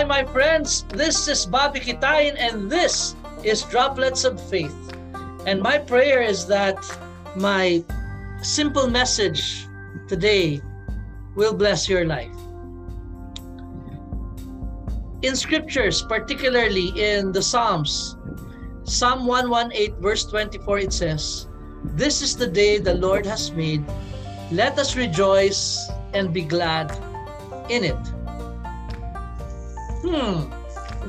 Hi, my friends. This is Bobby Kitain, and this is Droplets of Faith. And my prayer is that my simple message today will bless your life. In scriptures, particularly in the Psalms, Psalm 118, verse 24, it says, This is the day the Lord has made. Let us rejoice and be glad in it. Hmm,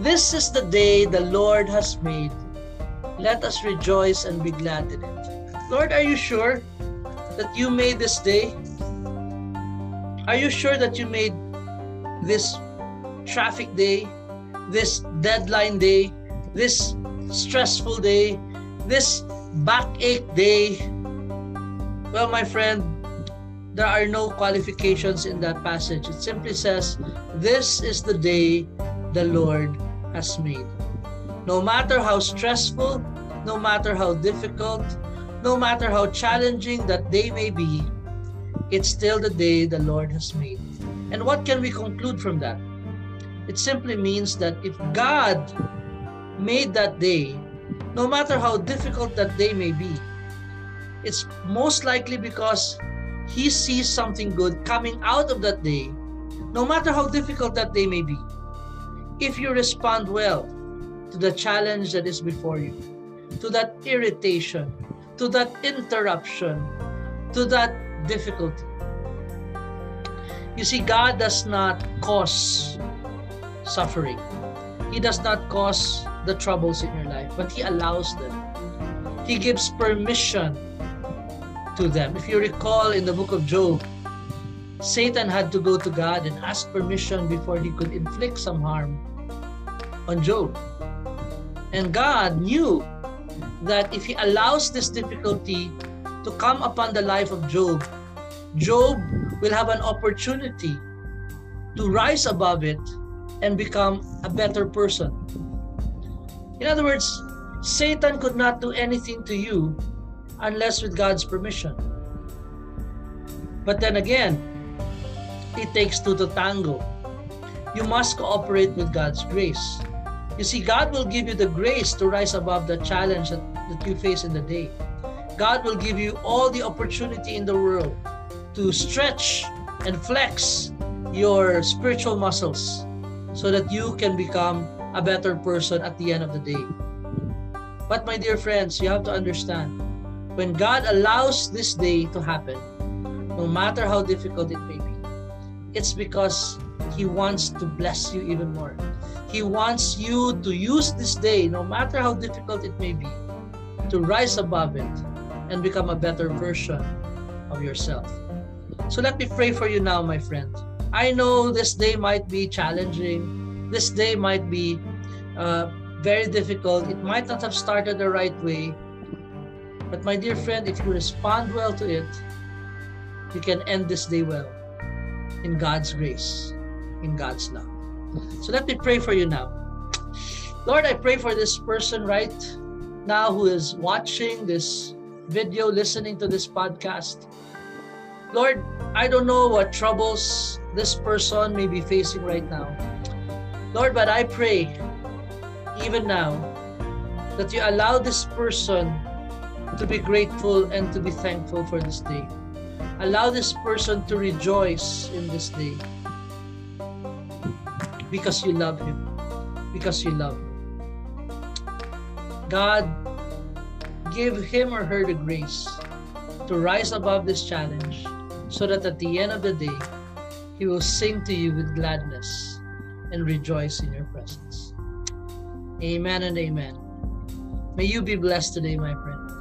this is the day the Lord has made. Let us rejoice and be glad in it. Lord, are you sure that you made this day? Are you sure that you made this traffic day, this deadline day, this stressful day, this backache day? Well, my friend, there are no qualifications in that passage. It simply says, This is the day the Lord has made. No matter how stressful, no matter how difficult, no matter how challenging that day may be, it's still the day the Lord has made. And what can we conclude from that? It simply means that if God made that day, no matter how difficult that day may be, it's most likely because he sees something good coming out of that day, no matter how difficult that day may be. If you respond well to the challenge that is before you, to that irritation, to that interruption, to that difficulty. You see, God does not cause suffering. He does not cause the troubles in your life, but He allows them. He gives permission to them. If you recall in the book of Job, Satan had to go to God and ask permission before he could inflict some harm on Job. And God knew that if he allows this difficulty to come upon the life of Job, Job will have an opportunity to rise above it and become a better person. In other words, Satan could not do anything to you unless with God's permission. But then again, it takes two to tango. You must cooperate with God's grace. You see, God will give you the grace to rise above the challenge that, that you face in the day. God will give you all the opportunity in the world to stretch and flex your spiritual muscles so that you can become a better person at the end of the day. But my dear friends, you have to understand when God allows this day to happen, no matter how difficult it may be, it's because He wants to bless you even more. He wants you to use this day, no matter how difficult it may be, to rise above it and become a better version of yourself. So let me pray for you now, my friend. I know this day might be challenging. This day might be uh, very difficult. It might not have started the right way. But my dear friend, if you respond well to it, you can end this day well in God's grace, in God's love. So let me pray for you now. Lord, I pray for this person right now who is watching this video, listening to this podcast. Lord, I don't know what troubles this person may be facing right now. Lord, but I pray even now that you allow this person to be grateful and to be thankful for this day. Allow this person to rejoice in this day because you love him, because you love him. God, give him or her the grace to rise above this challenge so that at the end of the day, he will sing to you with gladness and rejoice in your presence. Amen and amen. May you be blessed today, my friend.